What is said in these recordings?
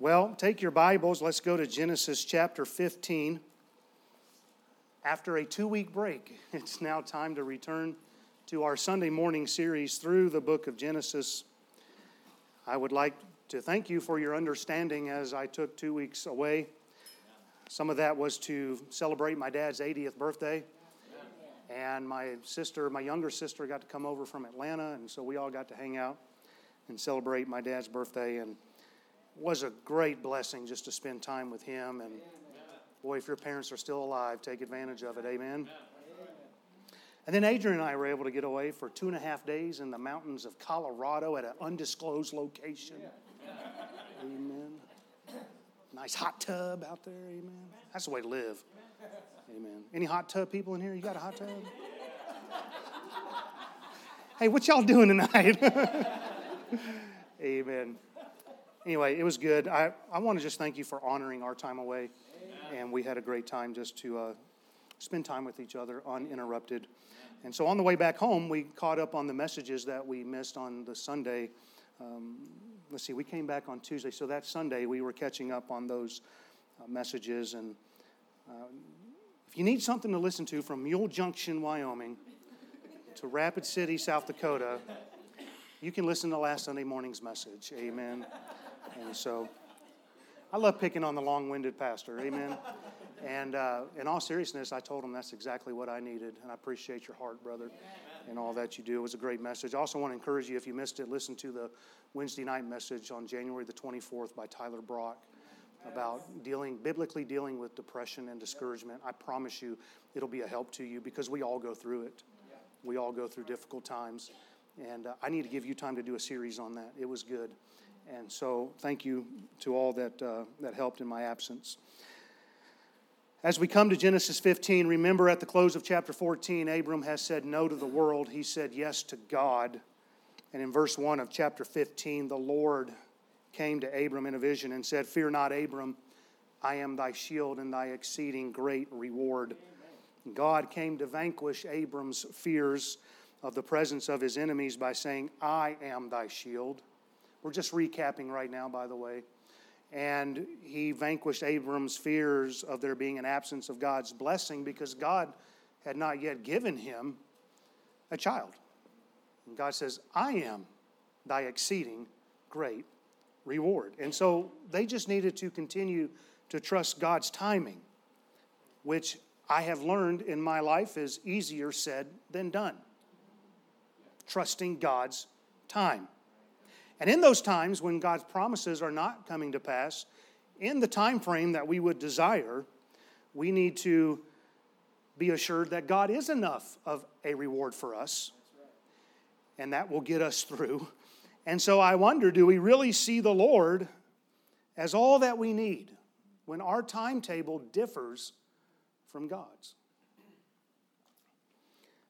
Well, take your Bibles. Let's go to Genesis chapter 15. After a two week break, it's now time to return to our Sunday morning series through the book of Genesis. I would like to thank you for your understanding as I took two weeks away. Some of that was to celebrate my dad's 80th birthday. And my sister, my younger sister, got to come over from Atlanta, and so we all got to hang out and celebrate my dad's birthday. And was a great blessing just to spend time with him. And boy, if your parents are still alive, take advantage of it. Amen. And then Adrian and I were able to get away for two and a half days in the mountains of Colorado at an undisclosed location. Amen. Nice hot tub out there. Amen. That's the way to live. Amen. Any hot tub people in here? You got a hot tub? hey, what y'all doing tonight? Amen anyway, it was good. I, I want to just thank you for honoring our time away. Amen. And we had a great time just to uh, spend time with each other uninterrupted. And so on the way back home, we caught up on the messages that we missed on the Sunday. Um, let's see, we came back on Tuesday. So that Sunday, we were catching up on those uh, messages. And uh, if you need something to listen to from Mule Junction, Wyoming, to Rapid City, South Dakota, you can listen to last Sunday morning's message. Amen. And so I love picking on the long winded pastor. Amen. And uh, in all seriousness, I told him that's exactly what I needed. And I appreciate your heart, brother, and all that you do. It was a great message. I also want to encourage you, if you missed it, listen to the Wednesday night message on January the 24th by Tyler Brock about dealing, biblically dealing with depression and discouragement. I promise you it'll be a help to you because we all go through it. We all go through difficult times. And uh, I need to give you time to do a series on that. It was good. And so, thank you to all that, uh, that helped in my absence. As we come to Genesis 15, remember at the close of chapter 14, Abram has said no to the world. He said yes to God. And in verse 1 of chapter 15, the Lord came to Abram in a vision and said, Fear not, Abram, I am thy shield and thy exceeding great reward. God came to vanquish Abram's fears of the presence of his enemies by saying, I am thy shield we're just recapping right now, by the way. And he vanquished Abram's fears of there being an absence of God's blessing because God had not yet given him a child. And God says, I am thy exceeding great reward. And so they just needed to continue to trust God's timing, which I have learned in my life is easier said than done. Trusting God's time. And in those times when God's promises are not coming to pass, in the time frame that we would desire, we need to be assured that God is enough of a reward for us. And that will get us through. And so I wonder do we really see the Lord as all that we need when our timetable differs from God's?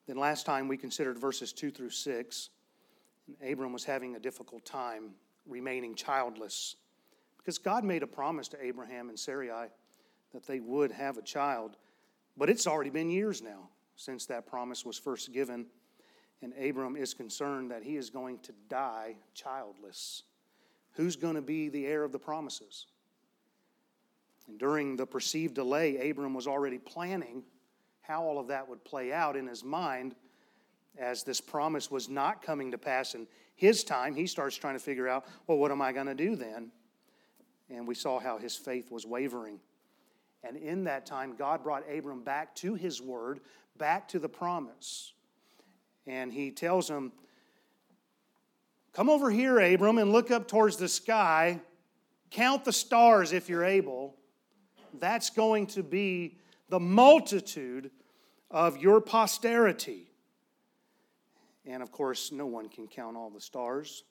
Then last time we considered verses 2 through 6. Abram was having a difficult time remaining childless because God made a promise to Abraham and Sarai that they would have a child. But it's already been years now since that promise was first given, and Abram is concerned that he is going to die childless. Who's going to be the heir of the promises? And during the perceived delay, Abram was already planning how all of that would play out in his mind as this promise was not coming to pass in his time, he starts trying to figure out, well, what am I going to do then? And we saw how his faith was wavering. And in that time, God brought Abram back to his word, back to the promise. And he tells him, Come over here, Abram, and look up towards the sky. Count the stars if you're able. That's going to be the multitude of your posterity. And of course, no one can count all the stars.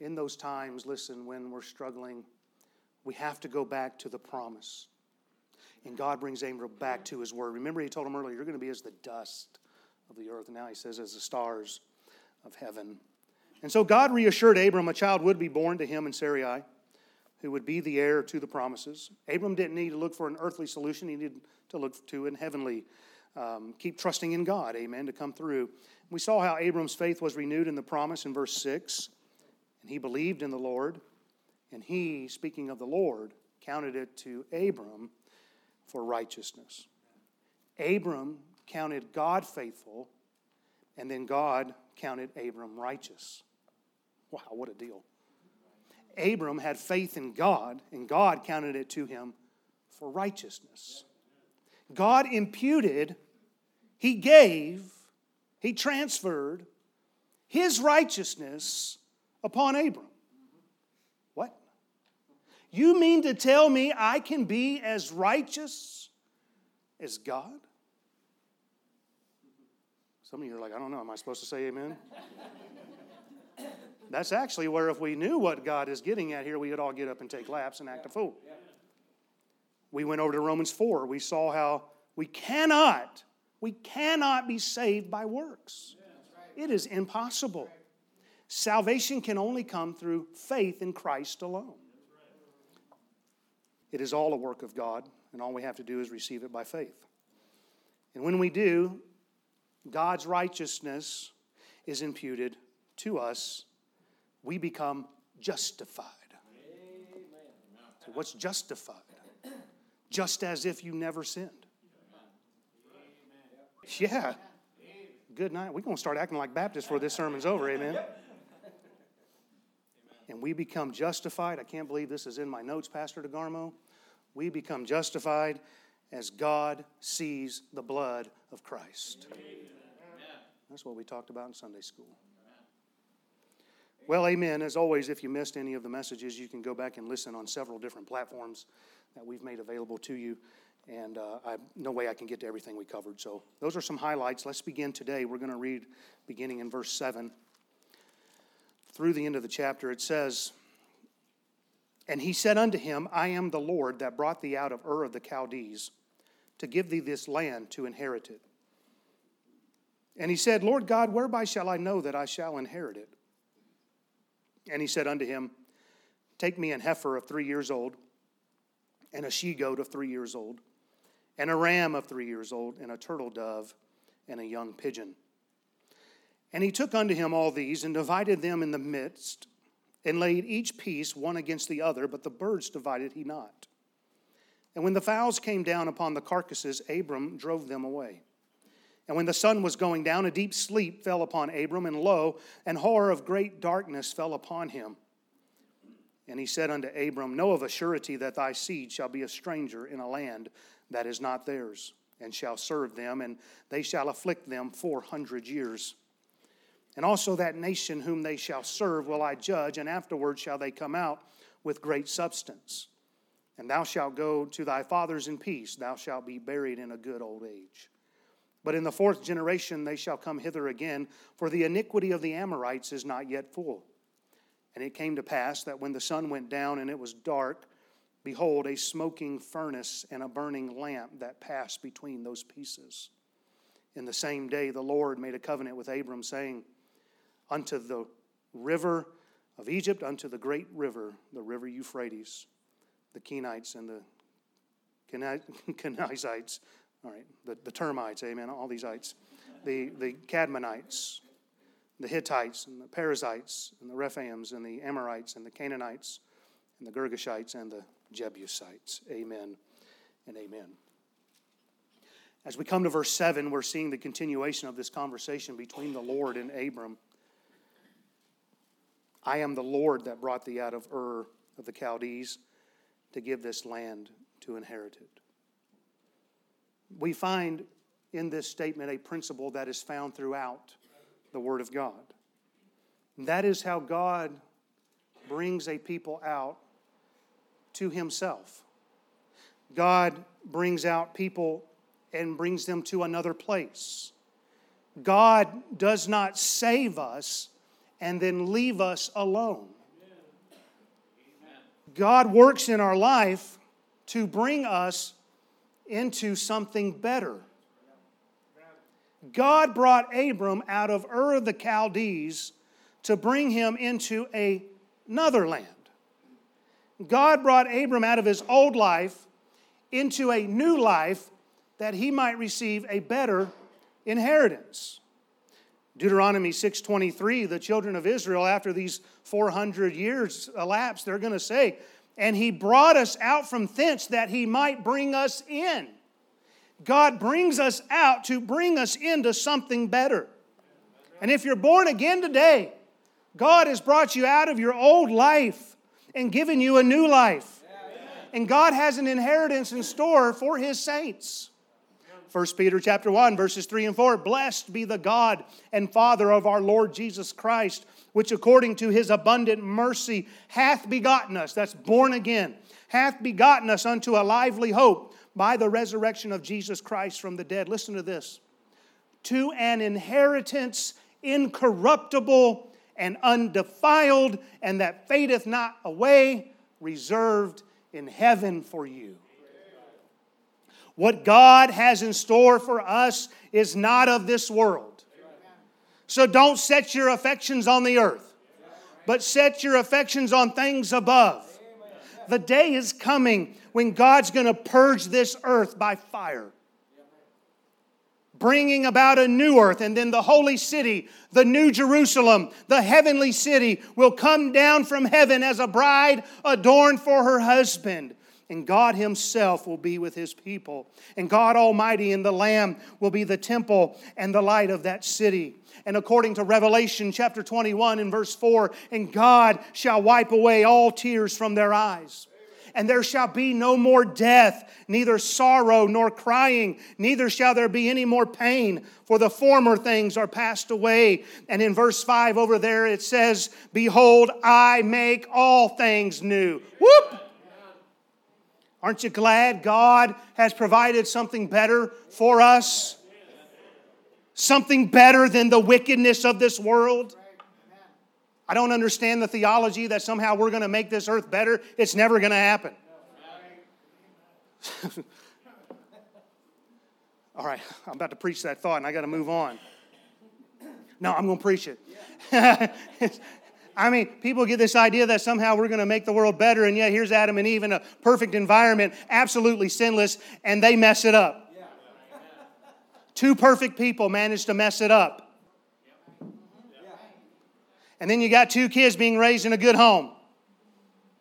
In those times, listen, when we're struggling, we have to go back to the promise. And God brings Abram back to his word. Remember, he told him earlier, You're going to be as the dust of the earth. And now he says, As the stars of heaven. And so God reassured Abram a child would be born to him in Sarai, who would be the heir to the promises. Abram didn't need to look for an earthly solution, he needed to look to an heavenly um, keep trusting in God, amen, to come through. We saw how Abram's faith was renewed in the promise in verse 6, and he believed in the Lord, And he, speaking of the Lord, counted it to Abram for righteousness. Abram counted God faithful, and then God counted Abram righteous. Wow, what a deal. Abram had faith in God, and God counted it to him for righteousness. God imputed, He gave, He transferred His righteousness upon Abram. What? You mean to tell me I can be as righteous as God? Some of you are like, I don't know, am I supposed to say amen? That's actually where, if we knew what God is getting at here, we would all get up and take laps and act a fool. We went over to Romans 4. We saw how we cannot, we cannot be saved by works. It is impossible. Salvation can only come through faith in Christ alone. It is all a work of God, and all we have to do is receive it by faith. And when we do, God's righteousness is imputed to us we become justified. So what's justified? Just as if you never sinned. Yeah. Good night. We're going to start acting like Baptists before this sermon's over. Amen. And we become justified. I can't believe this is in my notes, Pastor DeGarmo. We become justified as God sees the blood of Christ. That's what we talked about in Sunday school. Well, amen. As always, if you missed any of the messages, you can go back and listen on several different platforms that we've made available to you. And uh, I, no way I can get to everything we covered. So, those are some highlights. Let's begin today. We're going to read beginning in verse 7 through the end of the chapter. It says, And he said unto him, I am the Lord that brought thee out of Ur of the Chaldees to give thee this land to inherit it. And he said, Lord God, whereby shall I know that I shall inherit it? And he said unto him, Take me an heifer of three years old, and a she goat of three years old, and a ram of three years old, and a turtle dove, and a young pigeon. And he took unto him all these, and divided them in the midst, and laid each piece one against the other, but the birds divided he not. And when the fowls came down upon the carcasses, Abram drove them away. And when the sun was going down, a deep sleep fell upon Abram, and lo, an horror of great darkness fell upon him. And he said unto Abram, Know of a surety that thy seed shall be a stranger in a land that is not theirs, and shall serve them, and they shall afflict them four hundred years. And also that nation whom they shall serve will I judge, and afterward shall they come out with great substance. And thou shalt go to thy fathers in peace, thou shalt be buried in a good old age. But in the fourth generation they shall come hither again, for the iniquity of the Amorites is not yet full. And it came to pass that when the sun went down and it was dark, behold, a smoking furnace and a burning lamp that passed between those pieces. In the same day, the Lord made a covenant with Abram, saying, Unto the river of Egypt, unto the great river, the river Euphrates, the Kenites and the Kenizzites all right, the, the termites, amen, all these ites. The, the Kadmonites, the Hittites, and the Perizzites, and the Rephaims, and the Amorites, and the Canaanites, and the Girgashites, and the Jebusites. Amen and amen. As we come to verse 7, we're seeing the continuation of this conversation between the Lord and Abram. I am the Lord that brought thee out of Ur of the Chaldees to give this land to inherit it we find in this statement a principle that is found throughout the Word of God. And that is how God brings a people out to Himself. God brings out people and brings them to another place. God does not save us and then leave us alone. God works in our life to bring us into something better. God brought Abram out of Ur of the Chaldees to bring him into another land. God brought Abram out of his old life into a new life that he might receive a better inheritance. Deuteronomy 6:23, the children of Israel after these 400 years elapsed, they're going to say, "And he brought us out from thence that he might bring us in." God brings us out to bring us into something better. And if you're born again today, God has brought you out of your old life and given you a new life. And God has an inheritance in store for his saints. 1 Peter chapter 1 verses 3 and 4 Blessed be the God and Father of our Lord Jesus Christ which according to his abundant mercy hath begotten us that's born again hath begotten us unto a lively hope by the resurrection of Jesus Christ from the dead listen to this to an inheritance incorruptible and undefiled and that fadeth not away reserved in heaven for you what God has in store for us is not of this world. So don't set your affections on the earth, but set your affections on things above. The day is coming when God's going to purge this earth by fire, bringing about a new earth, and then the holy city, the new Jerusalem, the heavenly city, will come down from heaven as a bride adorned for her husband and God Himself will be with His people. And God Almighty and the Lamb will be the temple and the light of that city. And according to Revelation chapter 21 and verse 4, and God shall wipe away all tears from their eyes. And there shall be no more death, neither sorrow nor crying, neither shall there be any more pain, for the former things are passed away. And in verse 5 over there it says, Behold, I make all things new. Whoop! Aren't you glad God has provided something better for us? Something better than the wickedness of this world? I don't understand the theology that somehow we're going to make this earth better. It's never going to happen. All right, I'm about to preach that thought and I got to move on. No, I'm going to preach it. I mean, people get this idea that somehow we're going to make the world better, and yet here's Adam and Eve in a perfect environment, absolutely sinless, and they mess it up. Two perfect people manage to mess it up. And then you got two kids being raised in a good home.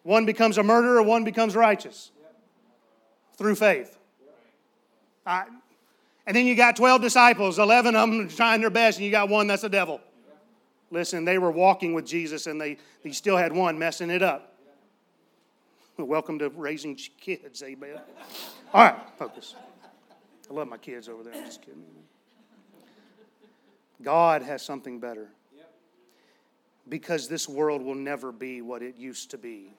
One becomes a murderer, one becomes righteous through faith. I, and then you got 12 disciples, 11 of them trying their best, and you got one that's a devil. Listen, they were walking with Jesus and they, they still had one messing it up. Welcome to raising kids, amen. All right, focus. I love my kids over there. I'm just kidding. God has something better because this world will never be what it used to be.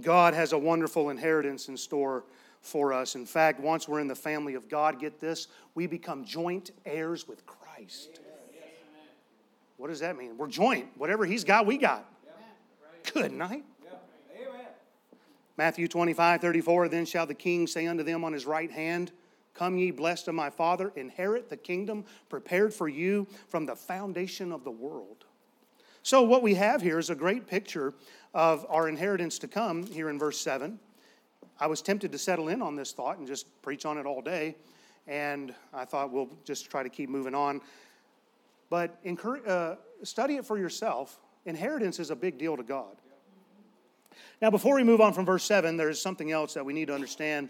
God has a wonderful inheritance in store for us. In fact, once we're in the family of God, get this, we become joint heirs with Christ. What does that mean? We're joint. Whatever he's got, we got. Good night. Matthew 25, 34, then shall the king say unto them on his right hand, Come ye blessed of my Father, inherit the kingdom prepared for you from the foundation of the world. So, what we have here is a great picture of our inheritance to come here in verse 7. I was tempted to settle in on this thought and just preach on it all day, and I thought we'll just try to keep moving on. But uh, study it for yourself. Inheritance is a big deal to God. Now, before we move on from verse 7, there's something else that we need to understand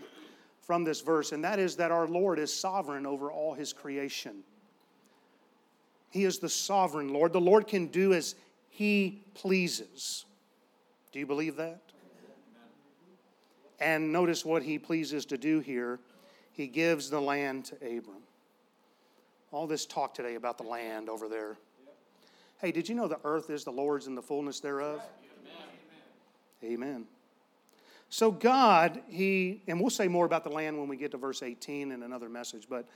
from this verse, and that is that our Lord is sovereign over all his creation. He is the sovereign Lord. The Lord can do as he pleases. Do you believe that? And notice what he pleases to do here. He gives the land to Abram all this talk today about the land over there. Hey, did you know the earth is the Lord's and the fullness thereof? Amen. Amen. So, God, He, and we'll say more about the land when we get to verse 18 in another message, but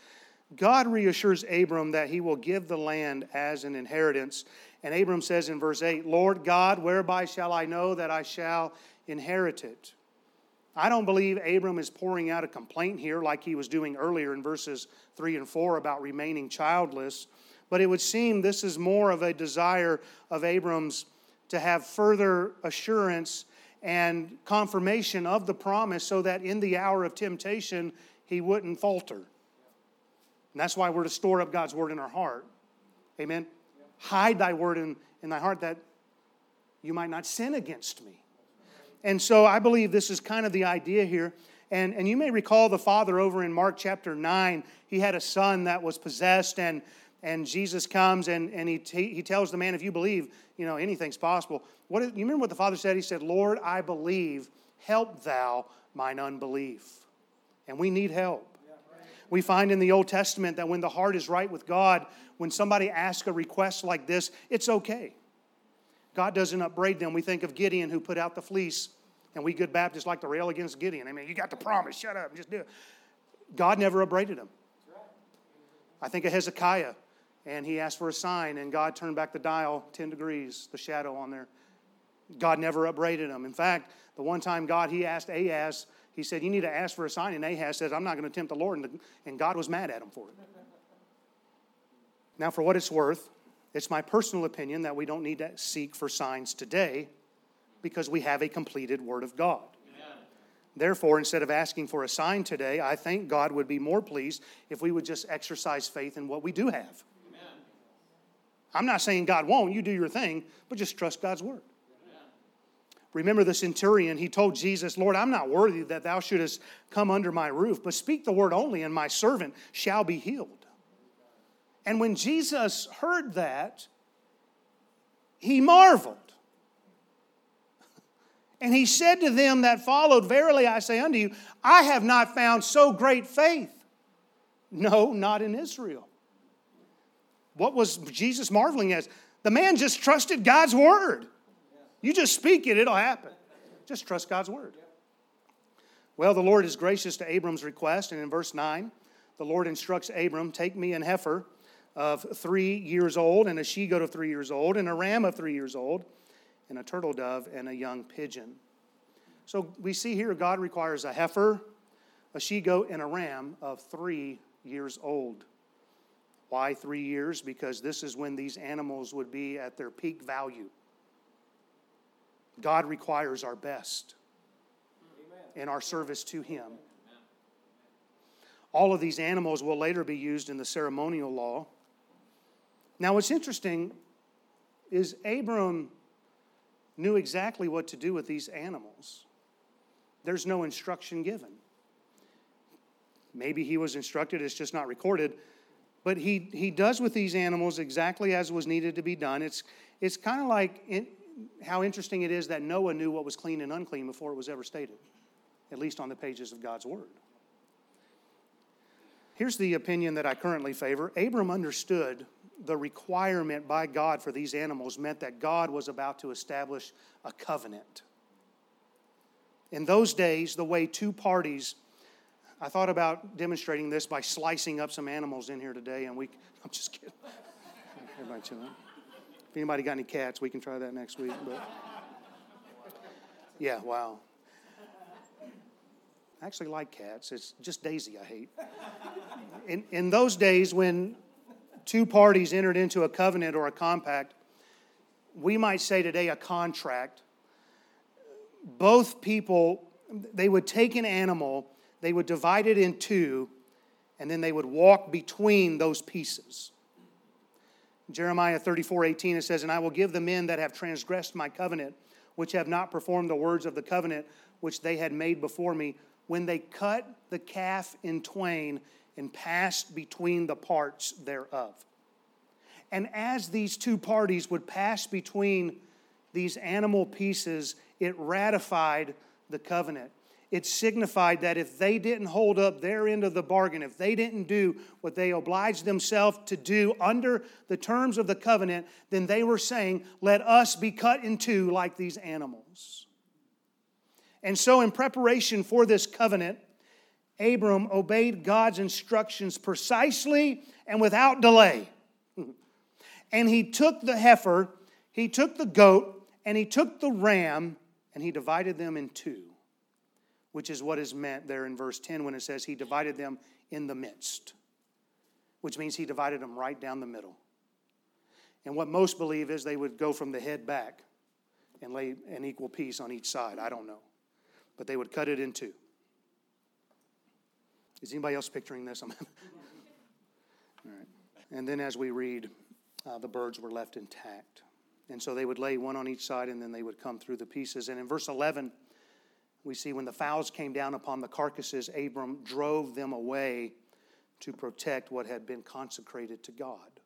God reassures Abram that He will give the land as an inheritance. And Abram says in verse 8, Lord God, whereby shall I know that I shall inherit it? I don't believe Abram is pouring out a complaint here like he was doing earlier in verses 3 and 4 about remaining childless, but it would seem this is more of a desire of Abram's to have further assurance and confirmation of the promise so that in the hour of temptation he wouldn't falter. And that's why we're to store up God's word in our heart. Amen. Hide thy word in, in thy heart that you might not sin against me. And so I believe this is kind of the idea here. And, and you may recall the father over in Mark chapter 9. He had a son that was possessed, and, and Jesus comes and, and he, he tells the man, If you believe, you know, anything's possible. What, you remember what the father said? He said, Lord, I believe, help thou mine unbelief. And we need help. We find in the Old Testament that when the heart is right with God, when somebody asks a request like this, it's okay. God doesn't upbraid them. We think of Gideon who put out the fleece, and we good Baptists like to rail against Gideon. I mean, you got the promise, shut up, just do it. God never upbraided him. I think of Hezekiah, and he asked for a sign, and God turned back the dial 10 degrees, the shadow on there. God never upbraided him. In fact, the one time God, he asked Ahaz, he said, You need to ask for a sign. And Ahaz says, I'm not going to tempt the Lord. And God was mad at him for it. Now, for what it's worth, it's my personal opinion that we don't need to seek for signs today because we have a completed Word of God. Therefore, instead of asking for a sign today, I think God would be more pleased if we would just exercise faith in what we do have. Amen. I'm not saying God won't, you do your thing, but just trust God's Word. Remember the centurion, he told Jesus, Lord, I'm not worthy that thou shouldest come under my roof, but speak the word only, and my servant shall be healed. And when Jesus heard that, he marveled. And he said to them that followed, Verily I say unto you, I have not found so great faith. No, not in Israel. What was Jesus marveling at? The man just trusted God's word. You just speak it, it'll happen. Just trust God's word. Well, the Lord is gracious to Abram's request, and in verse 9, the Lord instructs Abram, Take me an heifer of three years old, and a she goat of three years old, and a ram of three years old, and a turtle dove, and a young pigeon. So we see here God requires a heifer, a she goat, and a ram of three years old. Why three years? Because this is when these animals would be at their peak value. God requires our best in our service to Him. All of these animals will later be used in the ceremonial law. Now, what's interesting is Abram knew exactly what to do with these animals. There's no instruction given. Maybe he was instructed, it's just not recorded. But he, he does with these animals exactly as was needed to be done. It's, it's kind of like in, how interesting it is that Noah knew what was clean and unclean before it was ever stated, at least on the pages of God's Word. Here's the opinion that I currently favor Abram understood the requirement by God for these animals meant that God was about to establish a covenant. In those days, the way two parties, I thought about demonstrating this by slicing up some animals in here today, and we, I'm just kidding. Everybody chill out. If anybody got any cats, we can try that next week. But yeah, wow. I actually like cats. It's just Daisy I hate. In, in those days, when two parties entered into a covenant or a compact, we might say today a contract, both people, they would take an animal, they would divide it in two, and then they would walk between those pieces. Jeremiah 34 18, it says, And I will give the men that have transgressed my covenant, which have not performed the words of the covenant which they had made before me, when they cut the calf in twain and passed between the parts thereof. And as these two parties would pass between these animal pieces, it ratified the covenant it signified that if they didn't hold up their end of the bargain, if they didn't do what they obliged themselves to do under the terms of the covenant, then they were saying, Let us be cut in two like these animals. And so, in preparation for this covenant, Abram obeyed God's instructions precisely and without delay. And he took the heifer, he took the goat, and he took the ram, and he divided them in two which is what is meant there in verse 10 when it says he divided them in the midst, which means he divided them right down the middle. And what most believe is they would go from the head back and lay an equal piece on each side. I don't know. But they would cut it in two. Is anybody else picturing this? All right. And then as we read uh, the birds were left intact. And so they would lay one on each side and then they would come through the pieces. And in verse 11, we see when the fowls came down upon the carcasses, Abram drove them away to protect what had been consecrated to God.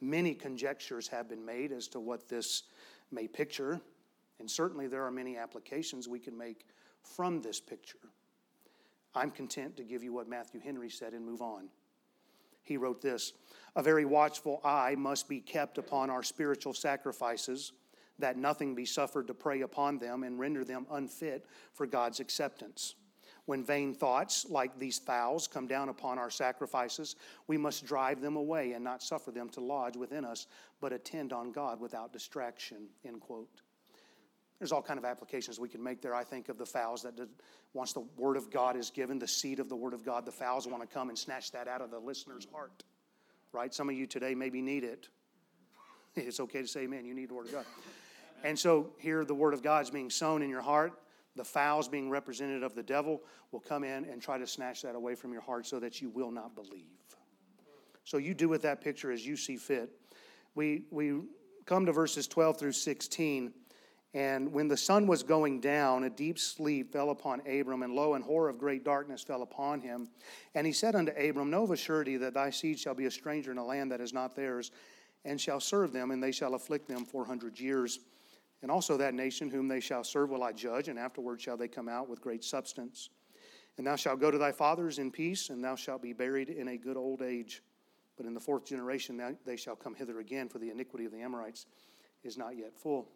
Many conjectures have been made as to what this may picture, and certainly there are many applications we can make from this picture. I'm content to give you what Matthew Henry said and move on. He wrote this A very watchful eye must be kept upon our spiritual sacrifices, that nothing be suffered to prey upon them and render them unfit for God's acceptance. When vain thoughts, like these fowls, come down upon our sacrifices, we must drive them away and not suffer them to lodge within us, but attend on God without distraction. End quote. There's all kind of applications we can make there. I think of the fowls that did, once the word of God is given, the seed of the word of God, the fowls want to come and snatch that out of the listener's heart. Right? Some of you today maybe need it. It's okay to say amen. You need the word of God. And so here the word of God is being sown in your heart. The fowls, being represented of the devil, will come in and try to snatch that away from your heart so that you will not believe. So you do with that picture as you see fit. We, we come to verses 12 through 16. And when the sun was going down, a deep sleep fell upon Abram, and lo, an horror of great darkness fell upon him. And he said unto Abram, Know of a surety that thy seed shall be a stranger in a land that is not theirs, and shall serve them, and they shall afflict them four hundred years. And also that nation whom they shall serve will I judge, and afterward shall they come out with great substance. And thou shalt go to thy fathers in peace, and thou shalt be buried in a good old age. But in the fourth generation they shall come hither again, for the iniquity of the Amorites is not yet full.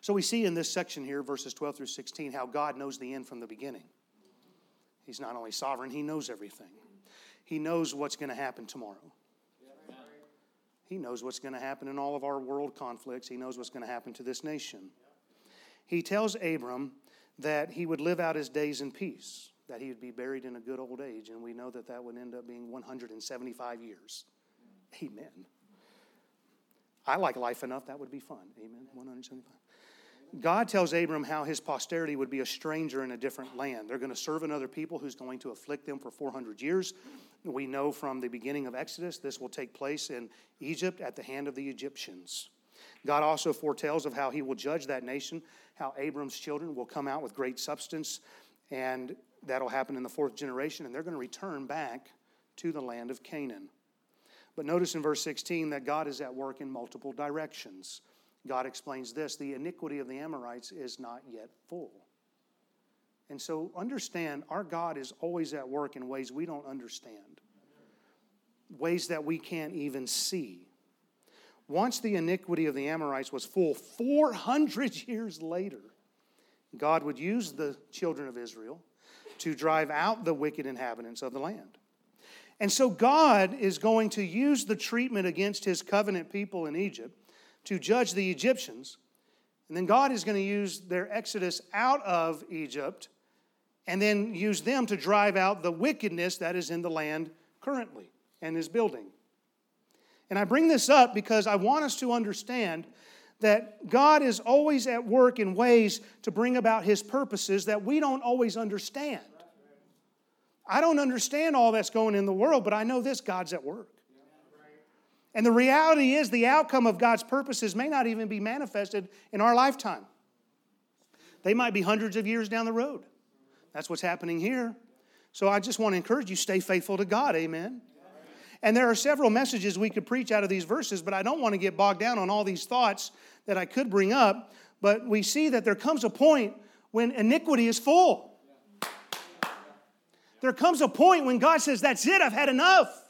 So we see in this section here, verses 12 through 16, how God knows the end from the beginning. He's not only sovereign, He knows everything. He knows what's going to happen tomorrow. He knows what's going to happen in all of our world conflicts. He knows what's going to happen to this nation. He tells Abram that he would live out his days in peace, that he would be buried in a good old age, and we know that that would end up being 175 years. Amen. I like life enough, that would be fun. Amen. 175. God tells Abram how his posterity would be a stranger in a different land. They're going to serve another people who's going to afflict them for 400 years. We know from the beginning of Exodus this will take place in Egypt at the hand of the Egyptians. God also foretells of how he will judge that nation, how Abram's children will come out with great substance, and that'll happen in the fourth generation, and they're going to return back to the land of Canaan. But notice in verse 16 that God is at work in multiple directions. God explains this the iniquity of the Amorites is not yet full. And so understand our God is always at work in ways we don't understand, ways that we can't even see. Once the iniquity of the Amorites was full, 400 years later, God would use the children of Israel to drive out the wicked inhabitants of the land. And so God is going to use the treatment against his covenant people in Egypt to judge the Egyptians. And then God is going to use their exodus out of Egypt and then use them to drive out the wickedness that is in the land currently and is building. And I bring this up because I want us to understand that God is always at work in ways to bring about his purposes that we don't always understand. I don't understand all that's going in the world, but I know this God's at work. And the reality is, the outcome of God's purposes may not even be manifested in our lifetime. They might be hundreds of years down the road. That's what's happening here. So I just want to encourage you stay faithful to God. Amen. And there are several messages we could preach out of these verses, but I don't want to get bogged down on all these thoughts that I could bring up. But we see that there comes a point when iniquity is full. There comes a point when God says, That's it, I've had enough.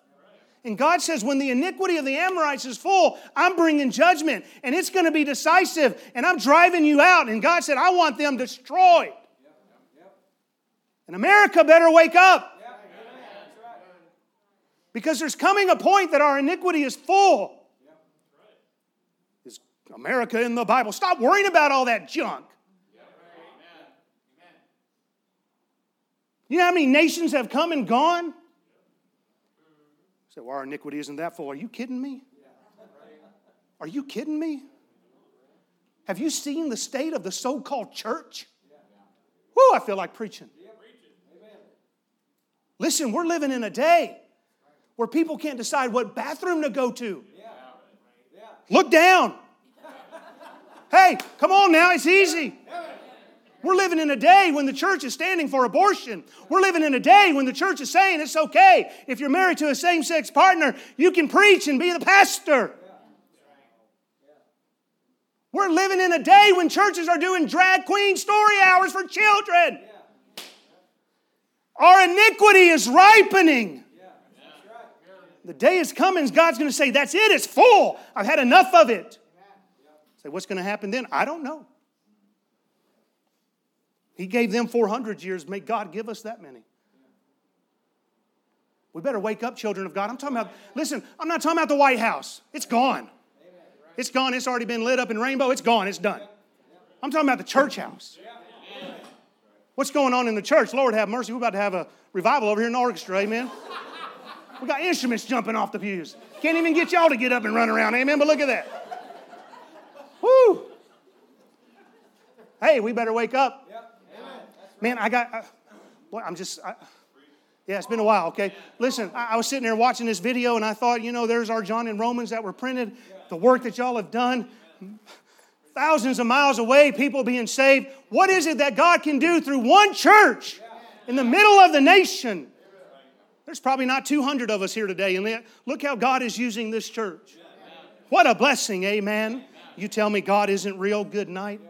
And God says, when the iniquity of the Amorites is full, I'm bringing judgment and it's going to be decisive and I'm driving you out. And God said, I want them destroyed. And America better wake up. Because there's coming a point that our iniquity is full. Is America in the Bible? Stop worrying about all that junk. You know how many nations have come and gone? Say, well, our iniquity isn't that full. Are you kidding me? Are you kidding me? Have you seen the state of the so called church? Whoo, I feel like preaching. Listen, we're living in a day where people can't decide what bathroom to go to. Look down. Hey, come on now, it's easy. We're living in a day when the church is standing for abortion. We're living in a day when the church is saying it's okay. If you're married to a same sex partner, you can preach and be the pastor. We're living in a day when churches are doing drag queen story hours for children. Our iniquity is ripening. The day is coming, God's going to say, That's it, it's full. I've had enough of it. Say, what's going to happen then? I don't know. He gave them 400 years. May God give us that many. We better wake up, children of God. I'm talking about, listen, I'm not talking about the White House. It's gone. It's gone. It's already been lit up in rainbow. It's gone. It's done. I'm talking about the church house. What's going on in the church? Lord have mercy. We're about to have a revival over here in the orchestra. Amen. We got instruments jumping off the pews. Can't even get y'all to get up and run around. Amen. But look at that. Woo. Hey, we better wake up. Man, I got, I, boy, I'm just, I, yeah, it's been a while, okay? Listen, I, I, was sitting there watching this video and I thought, you know, there's our John and Romans that were printed, the work that y'all have done. Thousands of miles away, people being saved. What is it that God can do through one church in the middle of the nation? There's probably not 200 of us here today, and look how God is using this church. What a blessing, amen. You tell me God isn't real, good night.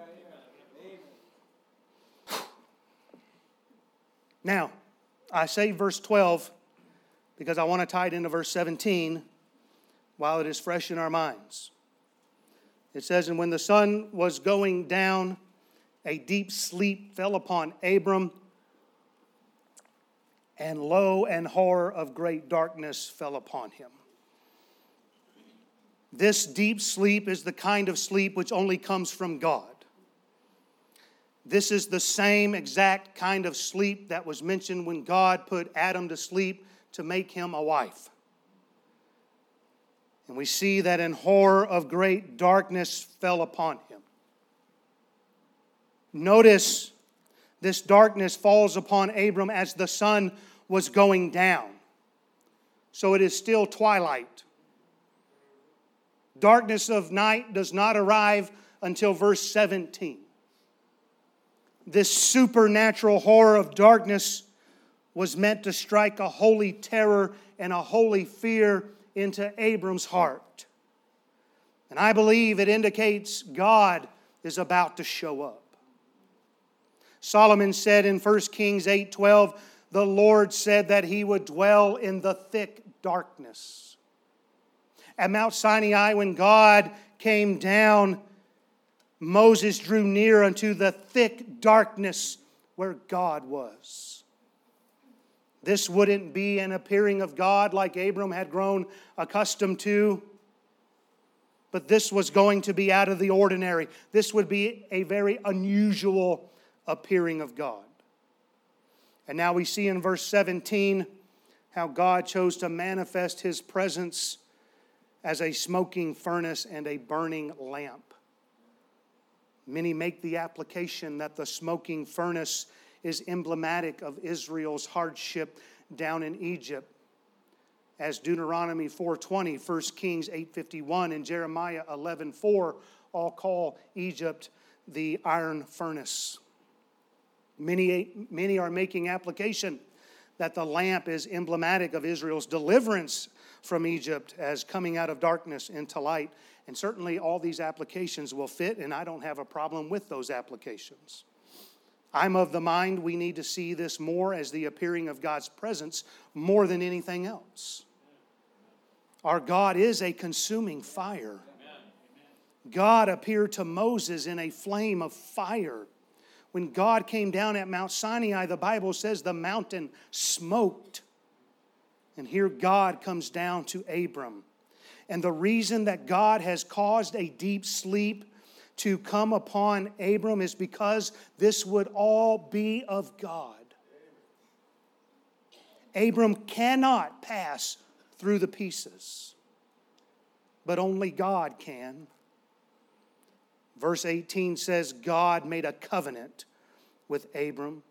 Now, I say verse 12 because I want to tie it into verse 17 while it is fresh in our minds. It says, And when the sun was going down, a deep sleep fell upon Abram, and lo, and horror of great darkness fell upon him. This deep sleep is the kind of sleep which only comes from God. This is the same exact kind of sleep that was mentioned when God put Adam to sleep to make him a wife. And we see that in horror of great darkness fell upon him. Notice this darkness falls upon Abram as the sun was going down. So it is still twilight. Darkness of night does not arrive until verse 17 this supernatural horror of darkness was meant to strike a holy terror and a holy fear into Abram's heart. And I believe it indicates God is about to show up. Solomon said in 1 Kings 8:12, "The Lord said that he would dwell in the thick darkness." At Mount Sinai when God came down Moses drew near unto the thick darkness where God was. This wouldn't be an appearing of God like Abram had grown accustomed to, but this was going to be out of the ordinary. This would be a very unusual appearing of God. And now we see in verse 17 how God chose to manifest his presence as a smoking furnace and a burning lamp. Many make the application that the smoking furnace is emblematic of Israel's hardship down in Egypt. As Deuteronomy 4:20, 1 Kings 8:51 and Jeremiah 11:4 all call Egypt the iron furnace. Many, many are making application that the lamp is emblematic of Israel's deliverance from Egypt as coming out of darkness into light. And certainly all these applications will fit, and I don't have a problem with those applications. I'm of the mind we need to see this more as the appearing of God's presence more than anything else. Our God is a consuming fire. God appeared to Moses in a flame of fire. When God came down at Mount Sinai, the Bible says the mountain smoked. And here God comes down to Abram and the reason that God has caused a deep sleep to come upon Abram is because this would all be of God. Abram cannot pass through the pieces, but only God can. Verse 18 says, God made a covenant with Abram.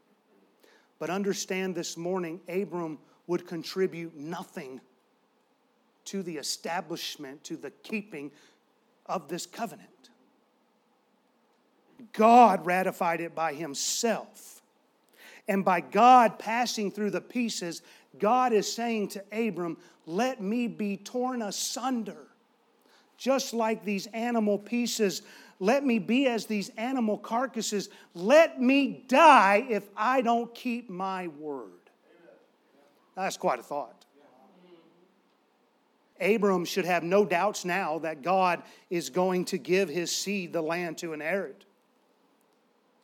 But understand this morning, Abram would contribute nothing to the establishment, to the keeping of this covenant. God ratified it by Himself. And by God passing through the pieces, God is saying to Abram, Let me be torn asunder. Just like these animal pieces, let me be as these animal carcasses. Let me die if I don't keep my word. That's quite a thought. Abram should have no doubts now that God is going to give his seed the land to inherit.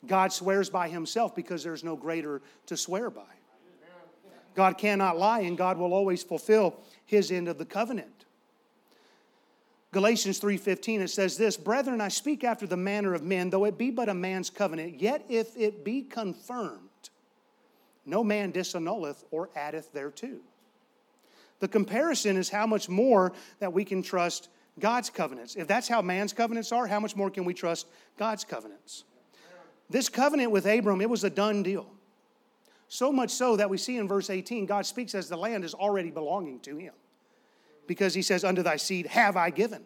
God swears by himself because there's no greater to swear by. God cannot lie, and God will always fulfill his end of the covenant. Galatians 3:15 it says this, "Brethren, I speak after the manner of men, though it be but a man's covenant, yet if it be confirmed, no man disannulleth or addeth thereto." The comparison is how much more that we can trust God's covenants. If that's how man's covenants are, how much more can we trust God's covenants? This covenant with Abram, it was a done deal. So much so that we see in verse 18, God speaks as the land is already belonging to him. Because he says, Unto thy seed have I given.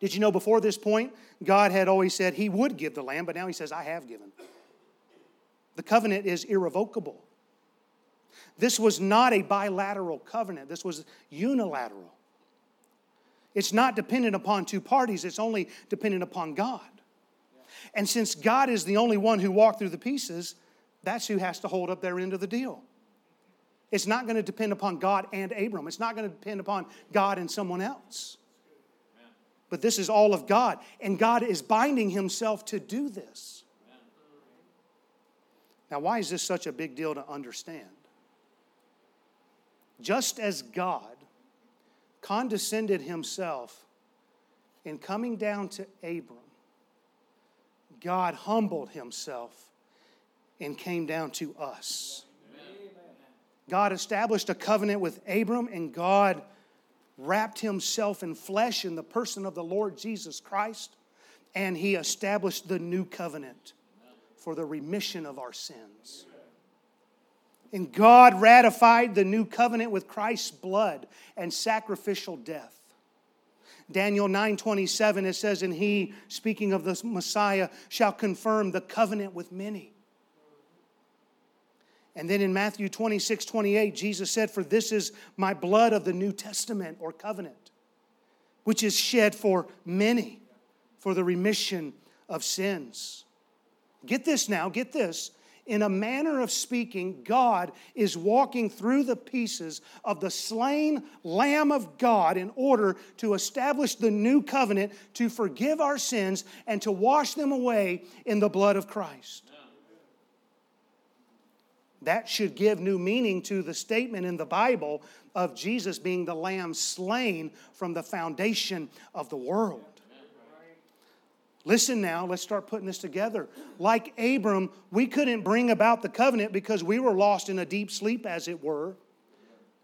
Did you know before this point, God had always said he would give the land, but now he says, I have given. The covenant is irrevocable. This was not a bilateral covenant, this was unilateral. It's not dependent upon two parties, it's only dependent upon God. And since God is the only one who walked through the pieces, that's who has to hold up their end of the deal. It's not going to depend upon God and Abram. It's not going to depend upon God and someone else. But this is all of God. And God is binding himself to do this. Now, why is this such a big deal to understand? Just as God condescended himself in coming down to Abram God humbled himself and came down to us. God established a covenant with Abram, and God wrapped himself in flesh in the person of the Lord Jesus Christ, and he established the new covenant for the remission of our sins. And God ratified the new covenant with Christ's blood and sacrificial death. Daniel 9:27 it says and he speaking of the Messiah shall confirm the covenant with many. And then in Matthew 26, 28, Jesus said, For this is my blood of the New Testament or covenant, which is shed for many for the remission of sins. Get this now, get this in a manner of speaking, God is walking through the pieces of the slain Lamb of God in order to establish the new covenant to forgive our sins and to wash them away in the blood of Christ. That should give new meaning to the statement in the Bible of Jesus being the Lamb slain from the foundation of the world. Listen now, let's start putting this together. Like Abram, we couldn't bring about the covenant because we were lost in a deep sleep, as it were.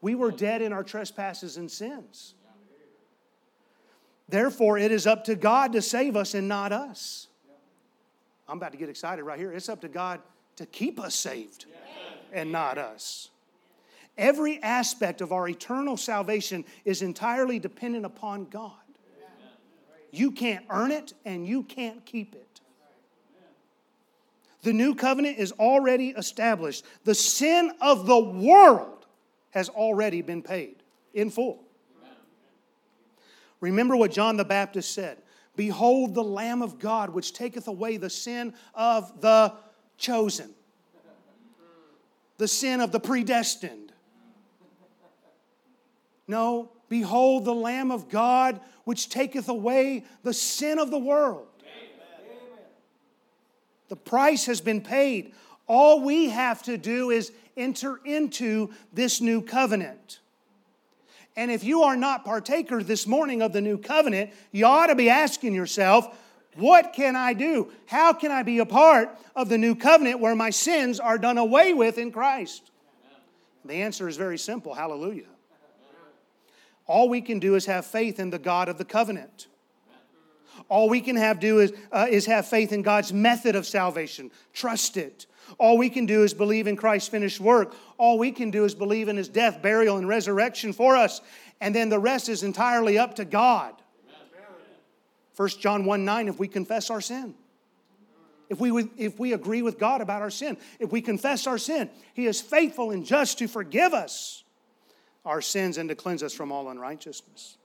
We were dead in our trespasses and sins. Therefore, it is up to God to save us and not us. I'm about to get excited right here. It's up to God to keep us saved and not us. Every aspect of our eternal salvation is entirely dependent upon God. You can't earn it and you can't keep it. The new covenant is already established. The sin of the world has already been paid in full. Remember what John the Baptist said Behold the Lamb of God, which taketh away the sin of the chosen, the sin of the predestined. No, behold the Lamb of God, which taketh away the sin of the world. Amen. The price has been paid. All we have to do is enter into this new covenant. And if you are not partaker this morning of the new covenant, you ought to be asking yourself, what can I do? How can I be a part of the new covenant where my sins are done away with in Christ? The answer is very simple hallelujah. All we can do is have faith in the God of the covenant. All we can have do is, uh, is have faith in God's method of salvation. Trust it. All we can do is believe in Christ's finished work. All we can do is believe in his death, burial, and resurrection for us. And then the rest is entirely up to God. 1 John 1 9, if we confess our sin. If we, if we agree with God about our sin, if we confess our sin, He is faithful and just to forgive us our sins and to cleanse us from all unrighteousness.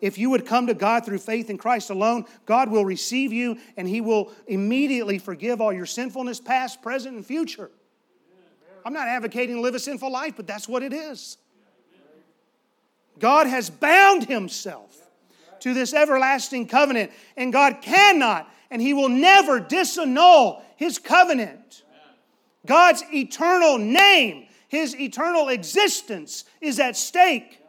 If you would come to God through faith in Christ alone, God will receive you and He will immediately forgive all your sinfulness, past, present, and future. I'm not advocating to live a sinful life, but that's what it is. God has bound Himself to this everlasting covenant, and God cannot and He will never disannul His covenant. God's eternal name, His eternal existence is at stake.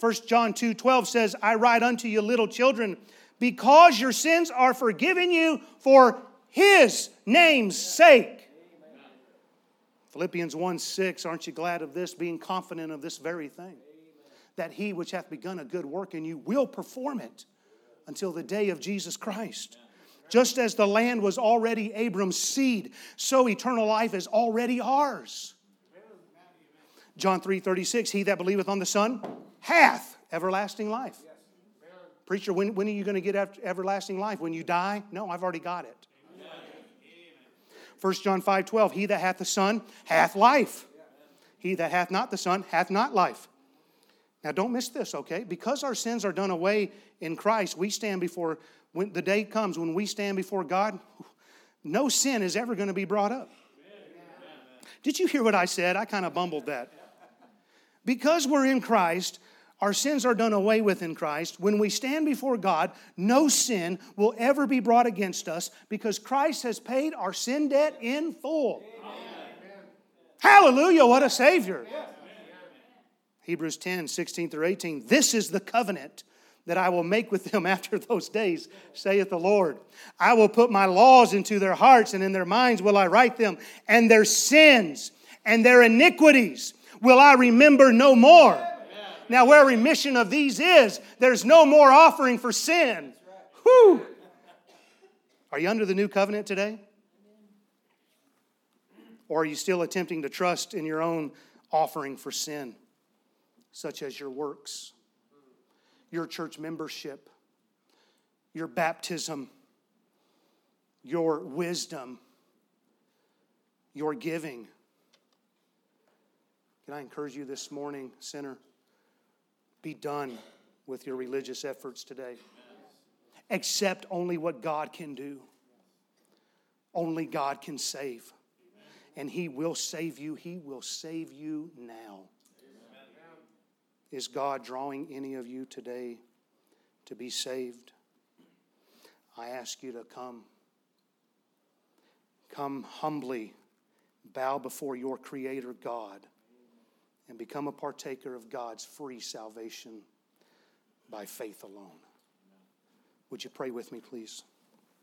1 John 2 12 says, I write unto you, little children, because your sins are forgiven you for His name's sake. Philippians 1 6, aren't you glad of this, being confident of this very thing? That he which hath begun a good work in you will perform it until the day of Jesus Christ. Just as the land was already Abram's seed, so eternal life is already ours. John 3 36, he that believeth on the Son hath everlasting life. Preacher, when, when are you going to get everlasting life? When you die? No, I've already got it. 1 John 5 12, he that hath the Son hath life. He that hath not the Son hath not life. Now, don't miss this, okay? Because our sins are done away in Christ, we stand before when the day comes when we stand before God, no sin is ever going to be brought up. Did you hear what I said? I kind of bumbled that. Because we're in Christ, our sins are done away with in Christ. When we stand before God, no sin will ever be brought against us because Christ has paid our sin debt in full. Amen. Hallelujah, what a Savior. Hebrews 10 16 through 18. This is the covenant that I will make with them after those days, saith the Lord. I will put my laws into their hearts, and in their minds will I write them, and their sins and their iniquities will I remember no more. Now, where remission of these is, there's no more offering for sin. Whew. Are you under the new covenant today? Or are you still attempting to trust in your own offering for sin, such as your works? your church membership, your baptism, your wisdom, your giving. Can I encourage you this morning, sinner? Be done with your religious efforts today. Accept only what God can do. Only God can save. And He will save you. He will save you now. Is God drawing any of you today to be saved? I ask you to come. Come humbly, bow before your Creator God, and become a partaker of God's free salvation by faith alone. Would you pray with me, please?